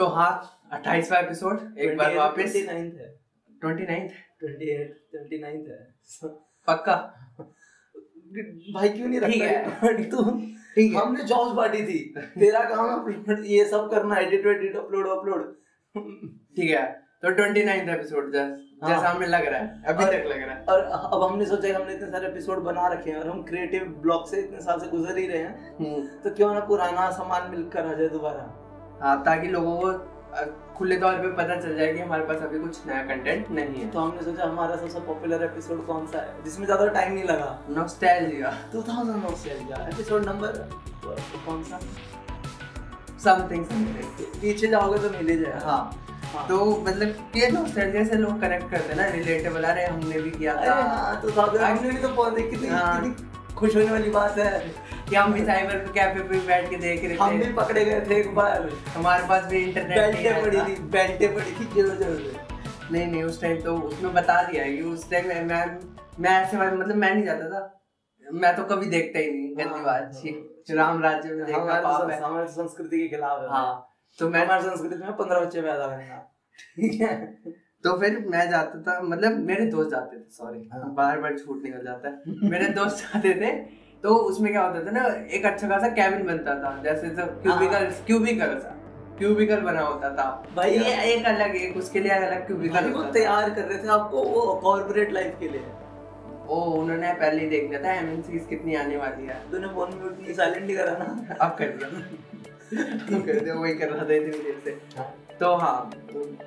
तो हाँ अट्ठाईसवा एपिसोड एक बार वापस। ट्वेंटी नाइन्थ ट्वेंटी नाइन्थ है। पक्का? भाई क्यों नहीं है। तू? ठीक है। हमने जॉब्स बांटी थी। तेरा काम है ये सब करना एडिट एडिट अपलोड अपलोड ठीक है तो ट्वेंटी नाइन्थ एपिसोड। जैसा हमें लग रहा है अभी तक लग रहा है। और अब हमने सोचा कि हमने इतने सारे एपिसोड बना रखे हैं और हम क्रिएटिव ब्लॉक से इतने साल से गुजर ही रहे हैं। हम्म, तो क्यों ना पुराना सामान मिलकर आ जाए दोबारा? ताकि लोगों को खुले तौर पे पता चल जाए कि हमारे पास अभी कुछ नया कंटेंट नहीं है। तो हमने सोचा हमारा सबसे पॉपुलर एपिसोड कौन सा है जिसमें ज़्यादा टाइम नहीं लगा? नॉस्टैल्जिया 2000 नॉस्टैल्जिया एपिसोड नंबर कौन सा? समथिंग समथिंग पीछे जाओगे तो मिल ही जाएगा। हाँ। हाँ। तो मतलब ये नॉस्टैल्जिया से लोग कनेक्ट करते हैं ना रिलेटेबल अरे हमने भी किया था। हाँ तो साहब हमने भी तो पौधे कितनी हाँ। कितनी खुश होने वाली बात है। कि हम भी साइबर कैफ़े पे बैठ के देख रहे हम भी पकड़े गए थे एक बार। हमारे पास भी इंटरनेट बेल्टे पड़ी थी। बेल्टे पड़ी थी ज़ोर ज़ोर से नहीं नहीं उस टाइम तो उसमें बता दिया कि उस टाइम मैं मैं मैं ऐसे वाले मतलब मैं नहीं जाता था। मैं तो कभी देखता ही नहीं गंदी हाँ, बात छी राम राज्य में देखना पाप है। हमारे संस्कृति के खिलाफ है। हाँ तो मैं हमारी संस्कृति में पंद्रह बच्चे पैदा करना ठीक है। तो फिर मैं जाता था मतलब मेरे दोस्त जाते थे सॉरी हाँ। बार बार छूट निकल जाता है। मेरे दोस्त जाते थे तो उसमें क्या होता था ना एक अच्छा खासा कैबिन बनता था। जैसे तो क्यूबिकल क्यूबिकल सा क्यूबिकल बना होता था। भाई- ये एक अलग एक उसके लिए अलग क्यूबिकल वो तैयार कर रहे थे आपको वो कॉर्पोरेट लाइफ के लिए। ओ उन्होंने पहले ही देख लिया था एमएनसीज कितनी आने वाली है। तूने फ़ोन म्यूट नहीं साइलेंट नहीं करा ना। अब कर दिया। कर दिया वही कर रहा था इतनी देर से। तो हाँ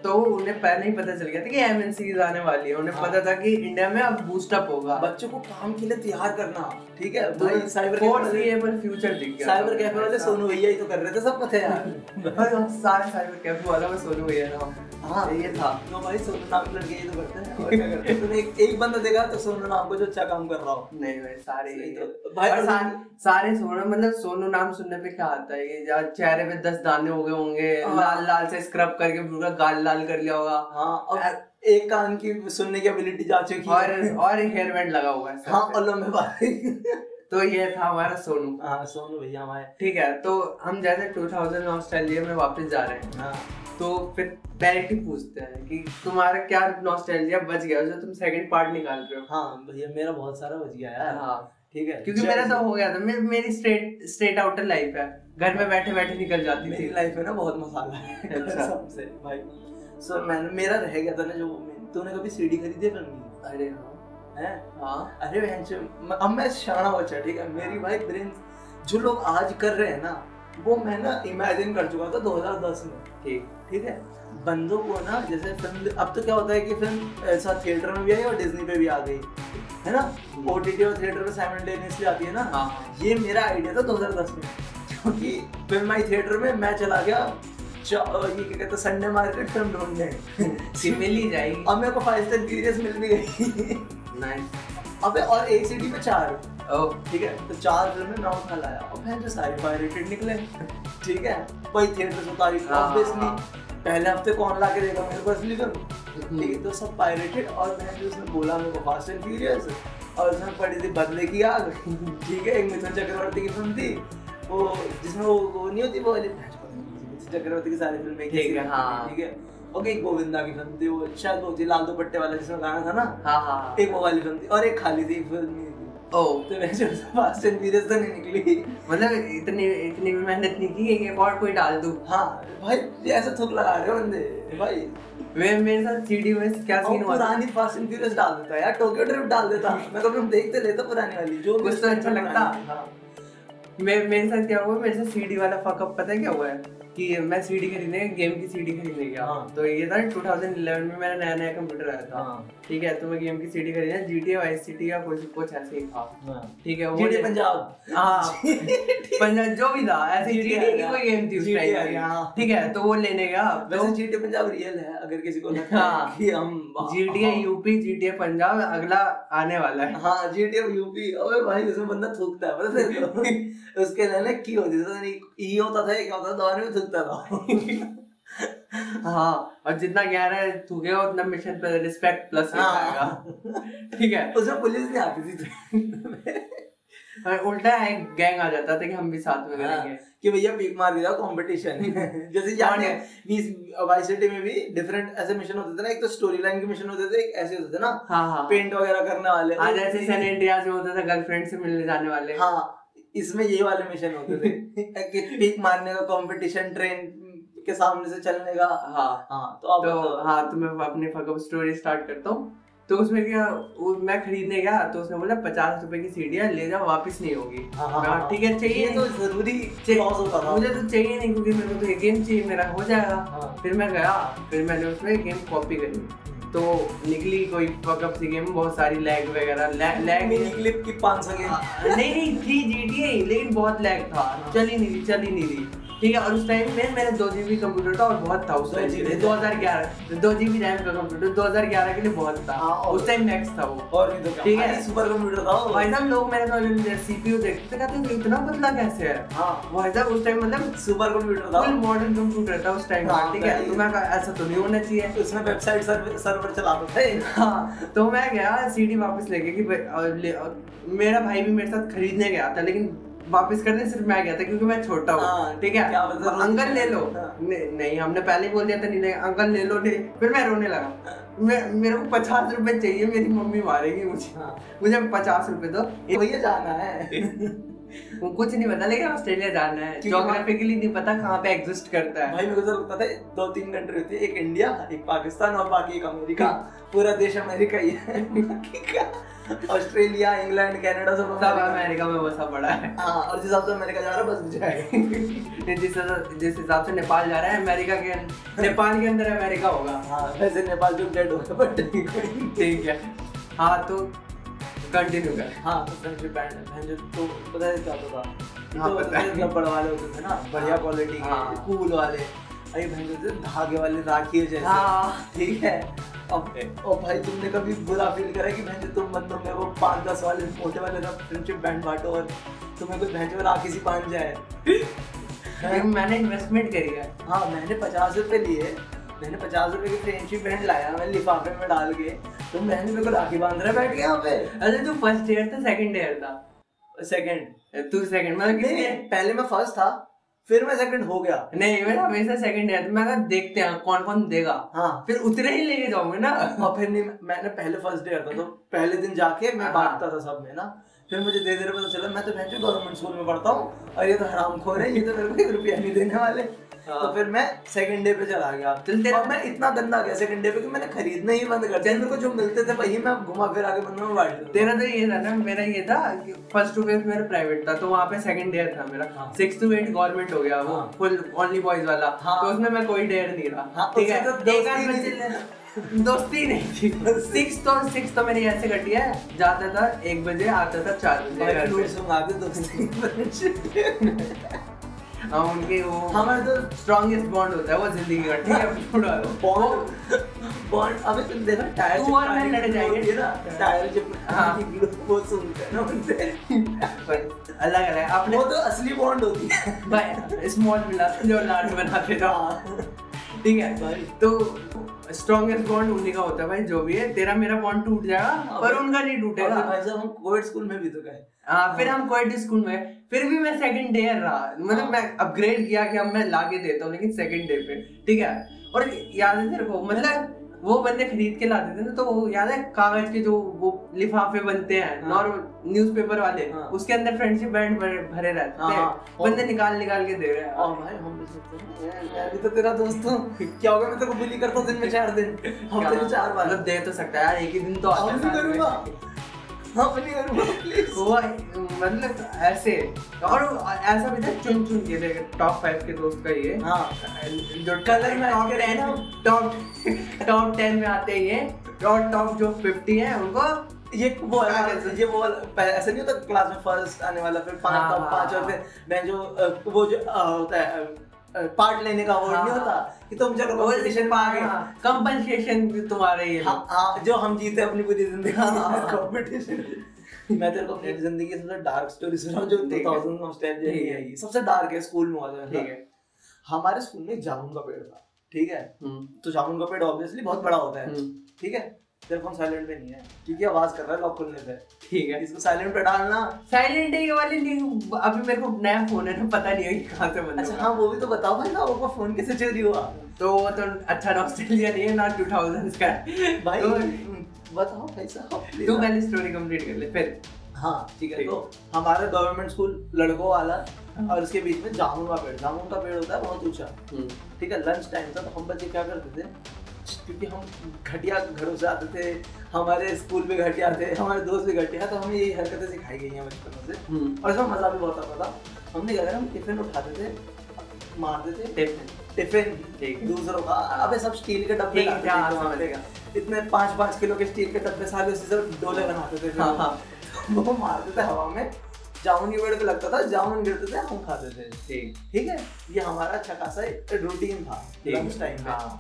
तो उन्हें पहले ही पता चल गया था कि एमएनसीज आने वाली है। उन्हें हाँ। पता था कि इंडिया में अब बूस्ट अप होगा। बच्चों को काम के लिए तैयार करना। ठीक है भाई भाई साइबर फोरसीएबल फ्यूचर दिख गया साइबर कैफ़े वाले सोनू भैया ही तो कर रहे थे सबको थे यार। और हम सारे साइबर कैफ़े वालों में सोनू भैया नाम हाँ। ये था। तो भाई सोनू नाम के लड़के ये तो करते हैं। और क्या करते हैं? तूने एक, एक बंदा देखा तो सोनू नाम को जो अच्छा काम कर रहा हो? नहीं भाई सारे ही तो। भाई सारे सोनू मतलब सोनू नाम सुनने पे क्या आता है ये चेहरे पे दस दाने हो गए होंगे हाँ। लाल लाल से स्क्रब करके पूरा गाल लाल कर लिया होगा। हाँ और एक कान की सुनने की एबिलिटी जा चुकी और है और हेयर बैंड लगा हुआ है हाँ और लंबे बाल। तो ये था हमारा सोनू। हाँ सोनू भैया हमारे। ठीक है तो हम जैसे 2000 ऑस्ट्रेलिया में वापस जा रहे हैं। हाँ। तो फिर डायरेक्ट ही पूछते हैं कि तुम्हारा क्या नॉस्टैल्जिया बच गया जो तुम सेकंड पार्ट निकाल रहे हो? हाँ भैया मेरा बहुत सारा बच गया यार। हाँ। ठीक है क्योंकि मेरा तो हो गया था। मे, मेरी स्ट्रेट स्ट्रेट आउटर लाइफ है। घर में बैठे बैठे निकल जाती थी। लाइफ में ना बहुत मसाला है। अच्छा। सबसे भाई। सो मैंने मेरा रह गया था ना जो तूने कभी सीडी खरीदी है फ़िल्म अरे हाँ। हैं? हाँ। अरे बहन अब मैं शाना बच्चा ठीक है? मेरी भाई ब्रेन जो लोग आज कर रहे हैं ना वो मैं ना इमेजिन कर चुका था 2010 में। ठीक। ठीक है? बंदों को ना जैसे फ़िल्म अब तो क्या होता है कि फ़िल्म ऐसा थिएटर में भी आई और डिज्नी पे भी आ गई। है ना? ओटीटी और थिएटर पे साइमल्टेनियसली आती है ना? हाँ ये मेरा आइडिया था 2010 में। क्योंकि फ़िल्म आई थिएटर में मैं चला गया ये क्या कहते संडे मार्केट ही जाएगी। अब मेरे को फाइव स्टार मिल भी गई। नाइस अबे और एक सीडी में चार ठीक है। तो चार फ़िल्में मैं लाया और जो सारी पायरेटेड निकले ठीक है? वही थिएटर उतारी हाँ, ऑब्वियसली हाँ। पहले हफ़्ते कौन ला के देगा मेरे को असली फ़िल्म ठीक है तो सब पायरेटेड और मैं जो उसने बोला मेरे को फास्ट एंड फ्यूरियस और उसमें पड़ी थी बदले की आग। ठीक है एक मिथुन चक्रवर्ती की फ़िल्म थी। वो जिसमें वो वो नहीं होती वो वाली? चक्रवर्ती की सारी फ़िल्में ठीक है, हाँ। ठीक है? और एक गोविंदा की फ़िल्म थी वो शायद वो थी लाल दुपट्टे वाला जिसमें गाना था ना? हाँ हाँ हाँ। एक वो वाली फ़िल्म थी और एक खाली थी। फ़िल्म तो फास्ट एंड फ्यूरियस तो नहीं निकली। मतलब इतनी इतनी भी मेहनत नहीं की एक और कोई डाल दूँ? हाँ भाई ऐसा थुक लगा रहे हो बंदे भाई। वे मेरे साथ सीडी में क्या सीन हुआ पुरानी फास्ट एंड फ्यूरियस डाल देता यार टोक्यो ड्रिफ्ट डाल देता। मैं कभी देखते लेता पुरानी वाली जो कुछ तो अच्छा लगता। मेरे साथ क्या हुआ मेरे साथ सीडी वाला फकअप पता है क्या हुआ है? कि मैं सीडी खरीदने गेम की सीडी खरीदने गया। हाँ। तो ये था 2011 में मेरा नया नया कंप्यूटर आया था। हाँ। ठीक है तो मैं गेम की सीडी खरीदने जीटीए वाइस सिटी या कुछ कुछ ऐसे ही था। हाँ। ठीक है वो पंजाब हाँ। पंजाब जो भी था ऐसे जीटीए की। कोई गेम थी उस टाइम हाँ। ठीक है तो वो लेने गया। वैसे जीडी पंजाब रियल है अगर किसी को लगता हाँ। है। कि हम जीटीए यूपी जीटीए पंजाब अगला आने वाला है। हाँ जीटीए यूपी अबे भाई उसमें बंदा थूकता है पता है उसके ना की होती थी ई होता था क्या होता था दवाने में थूकता था। हाँ और जितना गहरा थूकेगा उतना मिशन पे रिस्पेक्ट प्लस आएगा ठीक है? उसमें पुलिस नहीं आती थी। और उल्टा एक गैंग आ जाता था कि हम भी साथ में हाँ, करेंगे। कि भैया पीक मार दिया कंपटीशन जैसे जाने वाई सिटी में भी डिफरेंट ऐसे मिशन होते थे ना एक तो स्टोरी लाइन के मिशन होते थे एक ऐसे होते थे ना हाँ हाँ। पेंट वगैरह करने वाले। हाँ जैसे सैन एंड्रियास में होता था गर्लफ्रेंड से मिलने जाने वाले। हाँ इसमें ये वाले मिशन होते थे कि पीक मारने का कंपटीशन ट्रेन के सामने से चलने का। हाँ। हाँ तो अब तो हाँ तो मैं अपनी फकअप स्टोरी स्टार्ट करता हूँ। तो उसमें क्या वो मैं खरीदने गया तो उसने बोला पचास रुपए की सीढ़ियाँ ले जाओ वापस नहीं होगी। हाँ, हाँ, हाँ। ठीक है चाहिए तो ज़रूरी मुझे तो चाहिए नहीं क्योंकि मेरे को तो ये गेम चाहिए मेरा हो जाएगा। फिर मैं गया फिर मैंने उसमें गेम कॉपी करी। तो निकली कोई फकअप सी गेम बहुत सारी लैग वगैरह। लैग मिनी क्लिप की 500 गेम नहीं नहीं थ्री जी टी लेकिन बहुत लैग था। चली ही नहीं रही चल ही नहीं रही। ठीक है और उस टाइम में मेरा दो जीबी कंप्यूटर था और बहुत था उस टाइम दो हज़ार ग्यारह दो जीबी रैम का कंप्यूटर दो हज़ार ग्यारह के लिए बहुत था। हाँ, उस टाइम मैक्स था वो। और तो ठीक है। सुपर कंप्यूटर था भाई साहब लोग मेरे को सीपीयू देखते थे कहते हैं, इतना पतला कैसे है? हाँ। भाई साहब उस टाइम मतलब सुपर कंप्यूटर था। मॉडर्न कंप्यूटर था उस टाइम हाँ, ठीक है? तो मैं ऐसा तो नहीं होना चाहिए। उसमें वेबसाइट सर्वर चलाते थे हाँ। तो मैं गया सीडी वापस लेके कि मेरा भाई भी मेरे साथ खरीदने गया था लेकिन वापस करने सिर्फ़ मैं गया था क्योंकि मैं छोटा हूँ। हाँ, ठीक है? अंकल ले लो। हाँ। नहीं हमने पहले बोल दिया था नहीं अंकल ले लो नहीं। फिर मैं रोने लगा। मैं मेरे को पचास रुपए चाहिए मेरी मम्मी मारेगी मुझे। हाँ। मुझे पचास रुपए दो। भैया जाना है। वो कुछ नहीं पता लेकिन ऑस्ट्रेलिया जाना है। जोग्राफिकली नहीं पता कहाँ पे एग्जिस्ट करता है। भाई मेरे को तो लगता था दो तीन कंट्री होती है एक इंडिया एक पाकिस्तान और बाकी एक अमेरिका पूरा देश अमेरिका ही है। ऑस्ट्रेलिया इंग्लैंड कनाडा सब सब अमेरिका। में बसा पड़ा है। हाँ और जिस हिसाब से अमेरिका जा रहा है बस जाएगा जिस जिस हिसाब से नेपाल जा रहा है अमेरिका के नेपाल के अंदर अमेरिका होगा। हाँ वैसे नेपाल जो डेड हो गया बट ठीक है। हाँ तो कंटिन्यू कर। हाँ तो फ्रेंडशिप बैंड है जो तो पता है क्या होता था हाँ, तो है। रबड़ वाले होते थे ना बढ़िया क्वालिटी के हाँ। कूल वाले। अरे बहन धागे वाले राखी जैसे। हाँ। ठीक है। अब और भाई तुमने कभी बुरा फील करा कि जो तुम बंदों में वो पाँच दस वाले मोटे वाले ना फ्रेंडशिप बैंड बांटो और तुम्हें कोई बहन जो राखी सी बाँध जाए। मैंने इन्वेस्टमेंट करी है। हाँ मैंने पचास रुपए लिए। मैंने पचास रुपए की फ्रेंडशिप बैंड लाया मैं लिफाफे में डाल के। तो मैंने मेरे को राखी बाँध रहा बैठ गया यहाँ पे। अरे तू फ़र्स्ट ईयर था सेकंड ईयर था? सेकंड तू सेकंड मतलब पहले मैं फ़र्स्ट था। फिर मैं सेकंड हो गया। नहीं मेरा हमेशा सेकंड है मैं कहा देखते हैं कौन कौन देगा। हाँ। फिर उतने ही लेके जाऊँगे ना। और फिर नहीं मैंने पहले फ़र्स्ट डे था तो पहले दिन जाके मैं हाँ। बांटता था सब में ना। फिर मुझे धीरे धीरे पता चला मैं तो भैंस गवर्नमेंट स्कूल में पढ़ता हूँ और ये तो हराम खोर है ये तो मेरे को एक रुपया नहीं देने वाले। हाँ। तो फिर मैं सेकंड डे पे चला गया। चल तेरा- और मैं इतना गंदा गया सेकंड डे पे कि मैंने खरीदना ही बंद कर दिया। मेरे को जो मिलते थे वही मैं घुमा फिर के बंदों में बांट तेरा तो ये था ना मेरा ये था फ़र्स्ट टू फिफ्थ मेरा प्राइवेट था तो वहाँ पे सेकंड ईयर था मेरा। हाँ। सिक्स टू एट गवर्नमेंट हो गया वो हाँ। फुल ओनली बॉयज़ वाला। हाँ। तो उसमें मैं कोई डेयर नहीं रहा हाँ, ठीक है? तो एक आध दोस्ती नहीं थी। सिक्स तो सिक्स तो मेरी ऐसे कटी है जाता था एक बजे आता था चार बजे। के दोस्ती हाँ उनके वो हमारे तो स्ट्रॉन्गेस्ट बॉन्ड होता है वो ज़िंदगी का ठीक है? पूरा बॉन्ड बॉन्ड अबे तुम देखा टायर तू और मैं लड़ जाएँगे। ना टायर जब हाँ। वो सुनते हैं ना उनसे। अलग अलग। अपने वो तो असली बॉन्ड होती है। भाई स्मॉल मिला जो लाड बनाते थे हाँ। ठीक है तो स्ट्रॉन्गेस्ट बॉन्ड उन्हीं का होता है भाई जो भी है। तेरा मेरा बॉन्ड टूट जाएगा पर उनका नहीं टूटेगा। भाई साहब हम कोविड स्कूल में भी तो गए। हाँ फिर हम कोविड स्कूल में फिर भी मैं सेकंड डे रहा। मतलब हाँ। मैं अपग्रेड किया कि अब मैं लाके देता हूँ लेकिन सेकंड डे पे। ठीक है? और याद है तेरे को मतलब वो बंदे खरीद के लाते थे ना तो वो याद है कागज़ के जो वो लिफाफे बनते हैं हाँ। नॉर्मल न्यूज़पेपर वाले हाँ। उसके अंदर फ्रेंडशिप बैंड भरे रहते हैं। हाँ। बंदे निकाल निकाल के दे रहे हैं। और भाई हम भी तो तेरा दोस्त हूँ। क्या होगा मैं तेरे को बुली करता हूँ दिन में चार दिन? हफ़्ते में चार बार। मतलब दे तो सकता है यार एक ही दिन तो आता है वो मतलब ऐसे और ऐसा भी था चुन चुन के टॉप फाइव के दोस्त का ये हाँ जो match टॉप करे टेन ना। टॉप टॉप टेन में आते हैं और टॉप जो फिफ्टी है उनको ये वो है हाँ, ये वो ऐसा नहीं होता क्लास में फ़र्स्ट आने वाला फिर पाँच हाँ, और हाँ। फिर मैं जो वो जो होता है पार्ट लेने का अवार्ड हाँ, नहीं होता कि तुम चलो वो कंपटीशन में आ गए। कंपनसेशन तुम्हारे ये हाँ हाँ। जो हम जीते अपनी पूरी ज़िंदगी। हाँ, हाँ। कंपटीशन मैं तेरे को अपनी ज़िंदगी की सबसे डार्क स्टोरी सुनाऊं जो ठीक 2000 नॉस्टैल्जिया ठीक ही है। है। सबसे डार्क है स्कूल में हुआ था। ठीक है। हमारे स्कूल में जामुन का पेड़ था। ठीक है? हम्म, तो जामुन का पेड़ ऑब्वियसली बहुत बड़ा होता है। हम्म, ठीक है? तेरा फ़ोन साइलेंट पे नहीं है क्योंकि आवाज़ कर रहा है लॉक खुलने ठीक है। इसको साइलेंट पे डालना। साइलेंट है ये वाली नहीं अभी मेरे को नया फ़ोन है ना पता नहीं है कि कहाँ से बंद अच्छा हाँ वो भी तो बताओ भाई ना वो फ़ोन कैसे चोरी हुआ? तो वो तो अच्छा नहीं है ना 2000s का। भाई तो बताओ भाई साहब तू पहले स्टोरी कंप्लीट कर ले फिर। हाँ ठीक है तो हमारा गवर्नमेंट स्कूल लड़कों वाला हाँ। और उसके बीच में जामुन का पेड़ जामुन का पेड़ होता है बहुत ऊँचा। ठीक है लंच टाइम था तो हम बच्चे क्या करते थे? क्योंकि हम घटिया घरों से आते थे हमारे स्कूल में घटिया थे हमारे दोस्त भी घटिया तो हमें यही हरकतें सिखाई गई हैं बचपन से। हम्म। और इसमें मज़ा भी बहुत आता था। हमने क्या करा हम टिफ़िन उठाते थे मारते थे। टिफ़िन? टिफ़िन। दूसरों का अबे सब स्टील के डब्बे तो। इतने पाँच पाँच किलो के स्टील के डब्बे सारे उसी से डोले बनाते थे। हाँ। हाँ। वो मारते थे हवा में। जामुन के पेड़ पे लगता था जामुन गिरते थे हम खाते थे। ठीक। ठीक है? ये हमारा अच्छा खासा रूटीन था लंच टाइम हाँ।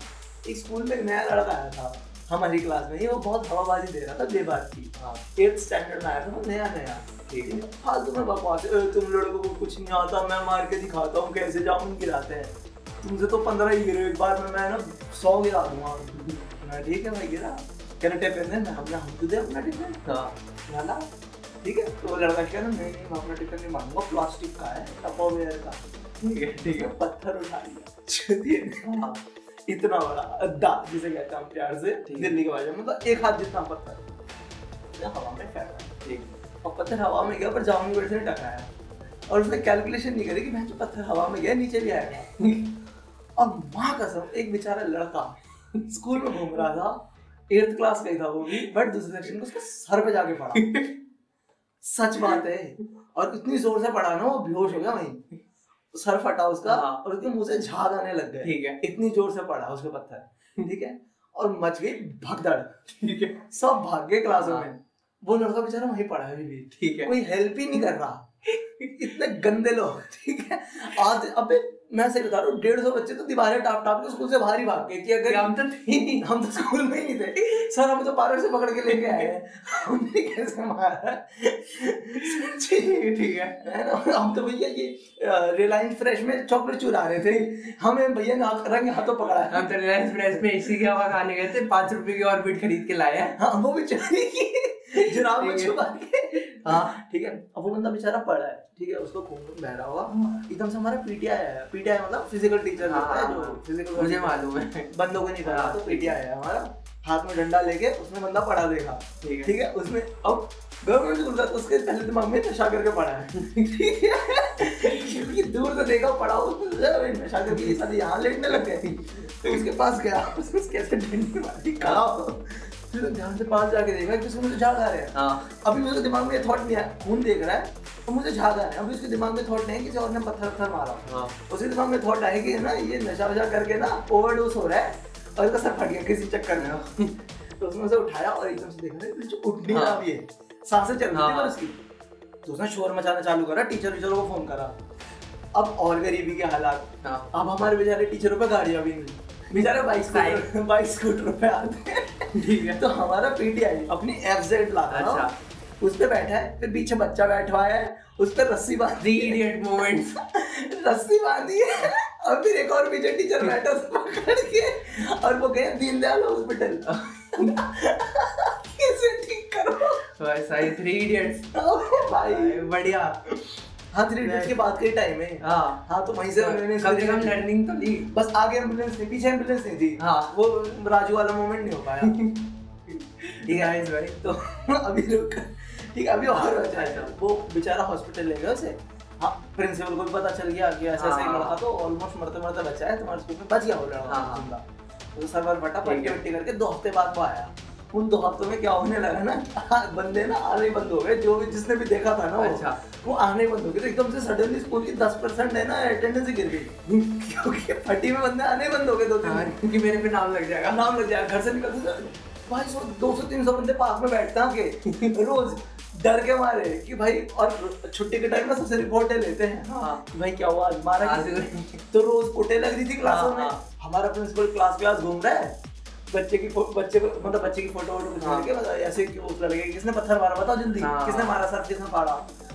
एक स्कूल में एक नया लड़का आया था हमारी क्लास में। ये वो बहुत हवाबाजी दे रहा था बेबात की। हाँ। एट्थ स्टैंडर्ड में आया था नया नया। फालतू में बकवास "ए, तुम लड़कों को कुछ नहीं आता मैं मार के दिखाता हूँ कैसे जामुन गिराते हैं। तुमसे तो पंद्रह ही गिरे एक बार में मैं ना सौ गिरा दूँगा। मैं ठीक है भाई गिरा। कहना टिफ़िन दे मैं हमने हम तुझे अपना टिफ़िन। हाँ। डाला ठीक है। तो लड़का कह रहा नहीं नहीं मैं अपना टिफ़िन नहीं मांगूँगा प्लास्टिक का है टपरवेयर का। ठीक है ठीक है। पत्थर उठा लिया। ने। हाँ। इतना बड़ा अद्दा जिसे कहते हैं प्यार से दिल्ली के भाषा में मतलब एक हाथ जितना पत्थर हवा में ठीक। और पत्थर हवा में गया पर जामुन पेड़ से टकराया। और उसने कैलकुलेशन नहीं करी कि मैं जो पत्थर हवा में गया नीचे भी आएगा और माँ कसम एक बेचारा लड़का स्कूल में घूम रहा था। एट्थ क्लास का ही था वो भी बट दूसरे सेक्शन को उसके सर पे जाके पड़ा। सच बात है। और इतनी ज़ोर से पड़ा ना वो बेहोश हो गया वहीं। सर फटा उसका हाँ। और उसके मुँह से झाग आने लग गए। ठीक है। इतनी ज़ोर से पड़ा उसके पत्थर ठीक है? और मच गई भगदड़ ठीक है? सब भाग गए क्लासों हाँ। में वो लड़का बेचारा वहीं पड़ा है अभी। भी ठीक है। कोई हेल्प ही नहीं कर रहा। इतने गंदे लोग ठीक है? आज अबे मैं सही बता रहा हूँ डेढ़ सौ बच्चे तो दीवारें टाप टाप के स्कूल से बाहर ही भाग गए कि अगर हम तो थे नहीं। हम तो स्कूल में ही नहीं थे। सर हम तो पार्लर से पकड़ के लेके आए हैं। हमने कैसे मारा? ठीक है। है हम तो भैया ये रिलायंस फ्रेश में चॉकलेट चुरा रहे थे। हमें भैया ने रंग हाथों पकड़ा। है हम तो रिलायंस फ्रेश में इसी की हवा खाने गए थे पाँच रुपये की और बीट खरीद के लाए हैं। हाँ वो भी की जुराब में छुपा के हाँ ठीक है। अब वो बंदा बेचारा पड़ा है ठीक है उसको खून वून बह रहा होगा। एकदम से हमारा पीटीआई आया पीटीआई मतलब फ़िज़िकल टीचर हाँ, होता है हाँ, जो हाँ। फ़िज़िकल मुझे मालूम है। बंदों को नहीं था हाँ, तो पीटीआई आया हमारा। हाथ में डंडा लेके उसने बंदा पड़ा देखा। ठीक है। ठीक उसने अब गवर्नमेंट स्कूल का उसके पहले दिमाग में नशा करके पड़ा है। ठीक है। क्योंकि दूर से देखा हो उसने नशा करके ये साले यहाँ लेटने लग गए तो उसके पास गया उसने कैसे डंडी मारी खड़ा हो। फिर ध्यान से पास जाके देखा कि मुझे झाग आ रहे हैं। हाँ। अभी मेरे दिमाग में थॉट नहीं आया खून देख रहा है। तो मुझे झाग आ रहा है। अभी उसके दिमाग में थॉट नहीं है किसी और ने पत्थर पत्थर मारा। हाँ। उसके दिमाग में थॉट आया कि ना ये नशा वशा करके ना ओवरडोज हो रहा है और इसका सर फट गया किसी चक्कर में। तो उसने उसे उठाया और एकदम से देखा "अरे, जो उठ नहीं रहा हाँ। साँसें चल रही थी हाँ। उसकी। तो उसने शोर मचाना चालू करा टीचर वीचरों को फ़ोन करा। अब और गरीबी के हालात। हाँ। अब हमारे बेचारे टीचरों पे गाड़ियाँ भी बेचारे बाइक। बाइक स्कूटर पे आते हैं। ठीक है तो हमारा पीटीआई अपनी एफ़ जेड लाता अच्छा। उस पे बैठा है फिर पीछे बच्चा बैठा हुआ है उस पे रस्सी बांधी इडियट मोमेंट्स रस्सी बांधी है और फिर एक और पीछे टीचर बैठा उसको पकड़ के और वो गए दीनदयाल हॉस्पिटल। कैसे ठीक करो? वैसा ही थ्री इडियट्स भाई बढ़िया। हाँ थ्री के के टाइम है। हाँ। हाँ तो वहीं से उन्होंने कम से कम लर्निंग तो ली। बस आगे एंबुलेंस थी पीछे एंबुलेंस नहीं थी। हाँ। वो राजू वाला मोमेंट नहीं हो पाया। ठीक है। भाई। तो अभी रुक ठीक है अभी और बचा अच्छा। वो बेचारा हॉस्पिटल ले गया उसे। हाँ प्रिंसिपल को भी पता चल गया कि ऐसा ऐसा हाँ। लड़का तो ऑलमोस्ट मरते मरते बचा है तुम्हारे स्कूल में बच गया वो लड़का हाँ, हाँ। तो सर्वर फटा पट्टी वट्टी करके दो हफ़्ते बाद वो आया। उन दो हफ्तों में क्या होने लगा ना? बंदे ना आने बंद हो गए। जो भी जिसने भी देखा था ना वो अच्छा। वो आने बंद हो गए। तो एकदम से सडनली स्कूल की दस परसेंट है ना अटेंडेंस गिर गई। क्योंकि फटी में बंदे आने बंद हो गए दो तीन हाँ, क्योंकि मेरे पे नाम लग जाएगा। नाम लग जाएगा घर से निकलते भाई सौ दो सौ तीन सौ बंदे पार्क में बैठते हैं के रोज डर के मारे कि भाई और छुट्टी के टाइम में सबसे रिपोर्टें लेते हैं। हाँ। भाई क्या हुआ? आज मारा? तो रोज कोटे लग रही थी क्लासों हाँ, में? हाँ। हमारा प्रिंसिपल क्लास क्लास घूम रहा है। बच्चे की बच्चे को मतलब बच्चे की फ़ोटो वोटो कुछ हाँ। ऐसे कि उस लड़के किसने पत्थर मारा बताओ जल्दी हाँ। किसने मारा सर किसने पाड़ा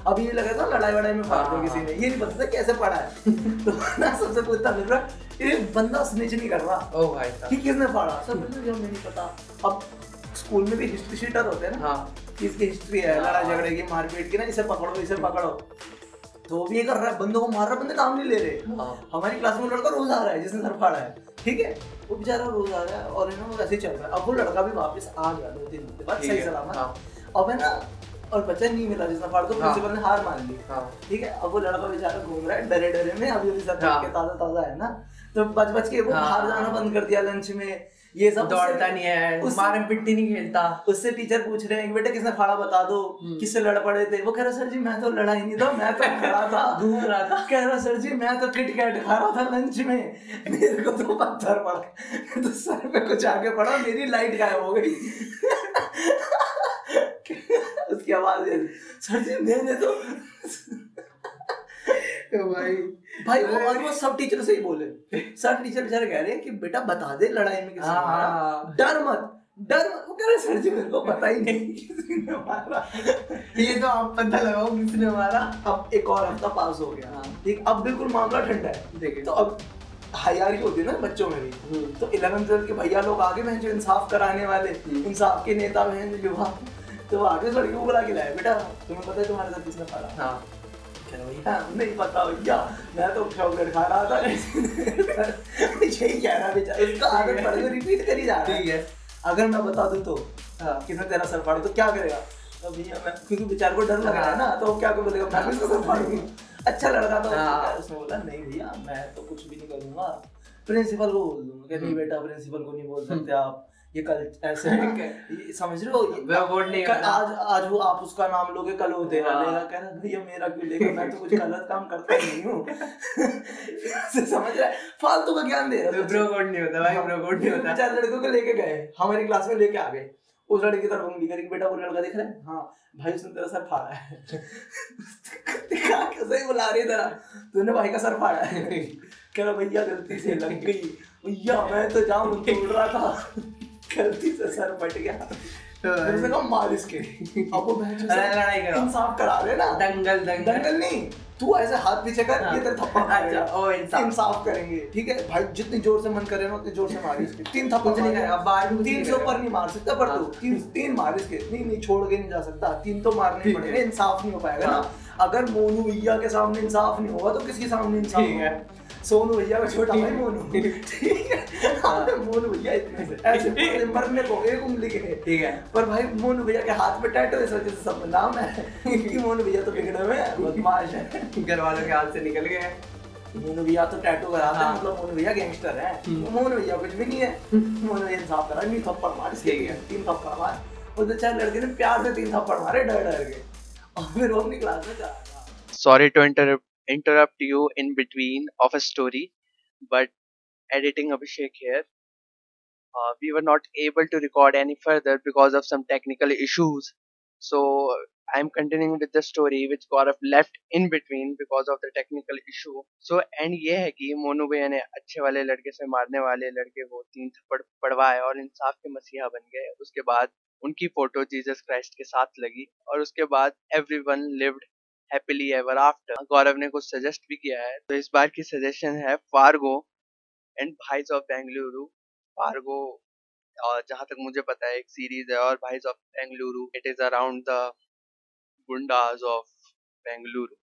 अभी ये लगा था लड़ाई वड़ाई में फाड़ दिया हाँ, किसी ने ये नहीं पता था कैसे पड़ा है। तो ना सबसे पूछता मिल रहा ये बंदा स्निच नहीं कर रहा ओ भाई कि किसने फाड़ा? सर मुझे जब नहीं पता। अब स्कूल में भी हिस्ट्री शीटर होते हैं ना हाँ। इसकी हिस्ट्री हाँ। लड़ाई झगड़े की मारपीट की ना इसे पकड़ो इसे पकड़ो। तो वो भी ये कर रहा है बंदों को मार रहा है बंदे नाम नहीं ले रहे। हाँ। हमारी क्लास में लड़का रोज आ रहा है जिसने सर फाड़ा है। ठीक है? वो बेचारा रोज आ रहा है और है ना वो ऐसे ही चल रहा है। अब वो लड़का भी वापस आ गया दो तीन दिन बाद सही सलामत। हाँ। अब है ना और बच्चा नहीं मिला जिसने फाड़ तो हाँ। प्रिंसिपल ने हार मान ली। हाँ। ठीक है? अब वो लड़का बेचारा घूम रहा है डरे डरे में अभी अभी सर हाँ। ताज़ा ताज़ा है ना। तो बच बच के वो हाँ। बाहर जाना बंद कर दिया लंच में। ये सब दौड़ता नहीं है मारम पिट्टी नहीं खेलता। उससे टीचर पूछ रहे हैं बेटा किसने फाड़ा बता दो? हम्म। किससे लड़ पड़े थे? वो कह रहा सर जी मैं तो लड़ा ही नहीं था मैं तो खड़ा था। घूम रहा था। कह रहा सर जी मैं तो किट कैट खा रहा था लंच में। मेरे को तो पत्थर पड़ा तो सर पे कुछ आगे पड़ा मेरी लाइट गायब हो गई। उसकी आवाज़ सर जी मैंने तो भाई भाई वो और वो सब टीचर से ही बोले। सब टीचर बेचारे कह रहे हैं कि बेटा बता दे लड़ाई में किसने मारा। हाँ। डर मत डर वो कह रहे सर जी मेरे को पता ही नहीं किसने मारा। ये तो आप पता लगाओ किसने मारा। अब एक और हफ़्ता पास हो गया। हाँ। ठीक अब बिल्कुल मामला ठंडा है। देखिए। तो अब हायारी होती है ना बच्चों में भी। हम्म। तो इलेवन ट्वेल्थ के भैया लोग आगे हैं जो इंसाफ कराने वाले हम्म। इंसाफ के नेता हैं जो युवा तो आगे लड़की को बुला के लाए बेटा तुम्हें पता है तुम्हारे साथ किसने पाला हाँ। भैया नहीं पता भैया मैं तो चॉकलेट खा रहा था। यही कह रहा बेचारा उसका आदत पड़ गई रिपीट कर ही जा रहा ठीक है। है अगर मैं बता दूँ तो हाँ किसने तेरा सर फाड़ा तो क्या करेगा? तो भैया मैं क्योंकि बेचारे को डर लग रहा है ना तो क्या को बोलेगा मैं भी सर फाड़ूँगी। अच्छा लड़का था हाँ। उसने बोला नहीं भैया मैं तो कुछ भी नहीं करूँगा। प्रिंसिपल को बोल दूँगा नहीं हम्म। बेटा प्रिंसिपल को नहीं बोल सकते आप। ये कल ऐसे है। समझ रहे हो? वो वोट नहीं करना। आज आज वो आप उसका नाम लोगे कल वो हाँ। लेगा कह रहा भैया मेरा क्यों लेगा? मैं तो कुछ गलत काम करता ही नहीं हूँ। समझ रहा है? फालतू का ज्ञान दे रहा है। ब्रो कोड नहीं होता भाई ब्रो कोड नहीं होता। चार लड़कों को लेके गए हमारी क्लास में लेके आ गए। उस लड़के की तरफ़ उंगली करी बेटा वो लड़का दिख रहा है? हाँ भाई उसने तेरा सर फाड़ा है। दिखा के सही बुला रही तेरा। तूने भाई का सर फाड़ा है? कह रहा भैया गलती से लग गई। भैया मैं तो जाऊँ तोड़ रहा था। गलती से सर फट गया। फिर उसने कहा मार इसके। अब वो बहन चोद अरे लड़ाई करो। इंसाफ करा रहे ना। दंगल दंगल। दंगल नहीं तू ऐसे हाथ पीछे कर हाँ। ये तेरे थप्पड़ अच्छा, ओ, इंसाफ। इंसाफ करेंगे। ठीक है भाई जितनी ज़ोर से मन करे ना उतनी ज़ोर से मार इसके। तीन थप्पड़ नहीं करेगा, बाहर तीन से ऊपर नहीं मार सकता पर तू हाँ। तीन तीन मार इसके। नहीं नहीं छोड़ के नहीं जा सकता। तीन तो मारने ही पड़ेंगे है। इंसाफ नहीं हो पाएगा हाँ। ना अगर मोनू भैया के सामने इंसाफ नहीं होगा तो किसके सामने इंसाफ होगा? सोनू भैया का छोटा भाई मोनू। ठीक। है हमने मोनू भैया इतने से। ऐसे पूरे मरने को एक उंगली के। ठीक है। पर भाई मोनू भैया के हाथ में टैटू इस वजह से सब नाम है। कि मोनू भैया तो बिगड़े हुए बदमाश है। घर वालों के हाथ से निकल गए मोनू भैया तो टैटू कराते हैं। मतलब मोनू भैया गैंगस्टर है। मोनू भैया कुछ भी नहीं है। मोनू भैया इंसाफ करा नहीं थप्पड़ मार ठीक है। तीन थप्पड़ मार। उस बेचारे लड़के ने प्यार से तीन थप्पड़ मारे डर डर के। और फिर वो अपनी क्लास में चला गया sorry to interrupt interrupt you in between of a story but editing abhishek here uh, we were not able to record any further because of some technical issues so i'm continuing with the story which got left in between because of the technical issue so and ये है कि मोनू भैया ने अच्छे वाले लड़के से मारने वाले लड़के को तीन थप्पड़ पड़वाए और इंसाफ के मसीहा बन गए उसके बाद उनकी फ़ोटो जीसस क्राइस्ट के साथ लगी और उसके बाद everyone lived happily ever after Gaurav ने कुछ सजेस्ट भी किया है तो इस बार की सजेशन है Fargo and Bhais of Bengaluru, Fargo, और जहाँ तक मुझे पता है, एक सीरीज़ है और Bhais of Bengaluru it is around the goondas of Bengaluru.